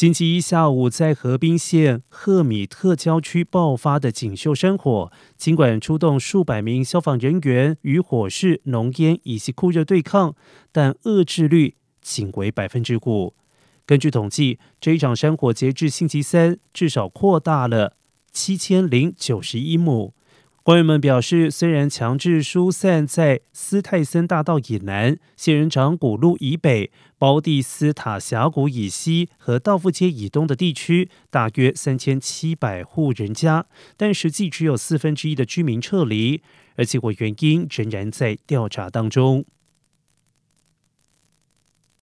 星期一下午，在河滨县赫米特郊区爆发的锦绣山火，尽管出动数百名消防人员与火势、浓烟以及酷热对抗，但遏制率仅为百分之五。根据统计，这一场山火截至星期三，至少扩大了七千零九十一亩。官员们表示，虽然强制疏散在斯泰森大道以南、仙人掌谷路以北、包蒂斯塔峡谷以西和道夫街以东的地区，大约三千七百户人家，但实际只有四分之一的居民撤离，而结果原因仍然在调查当中。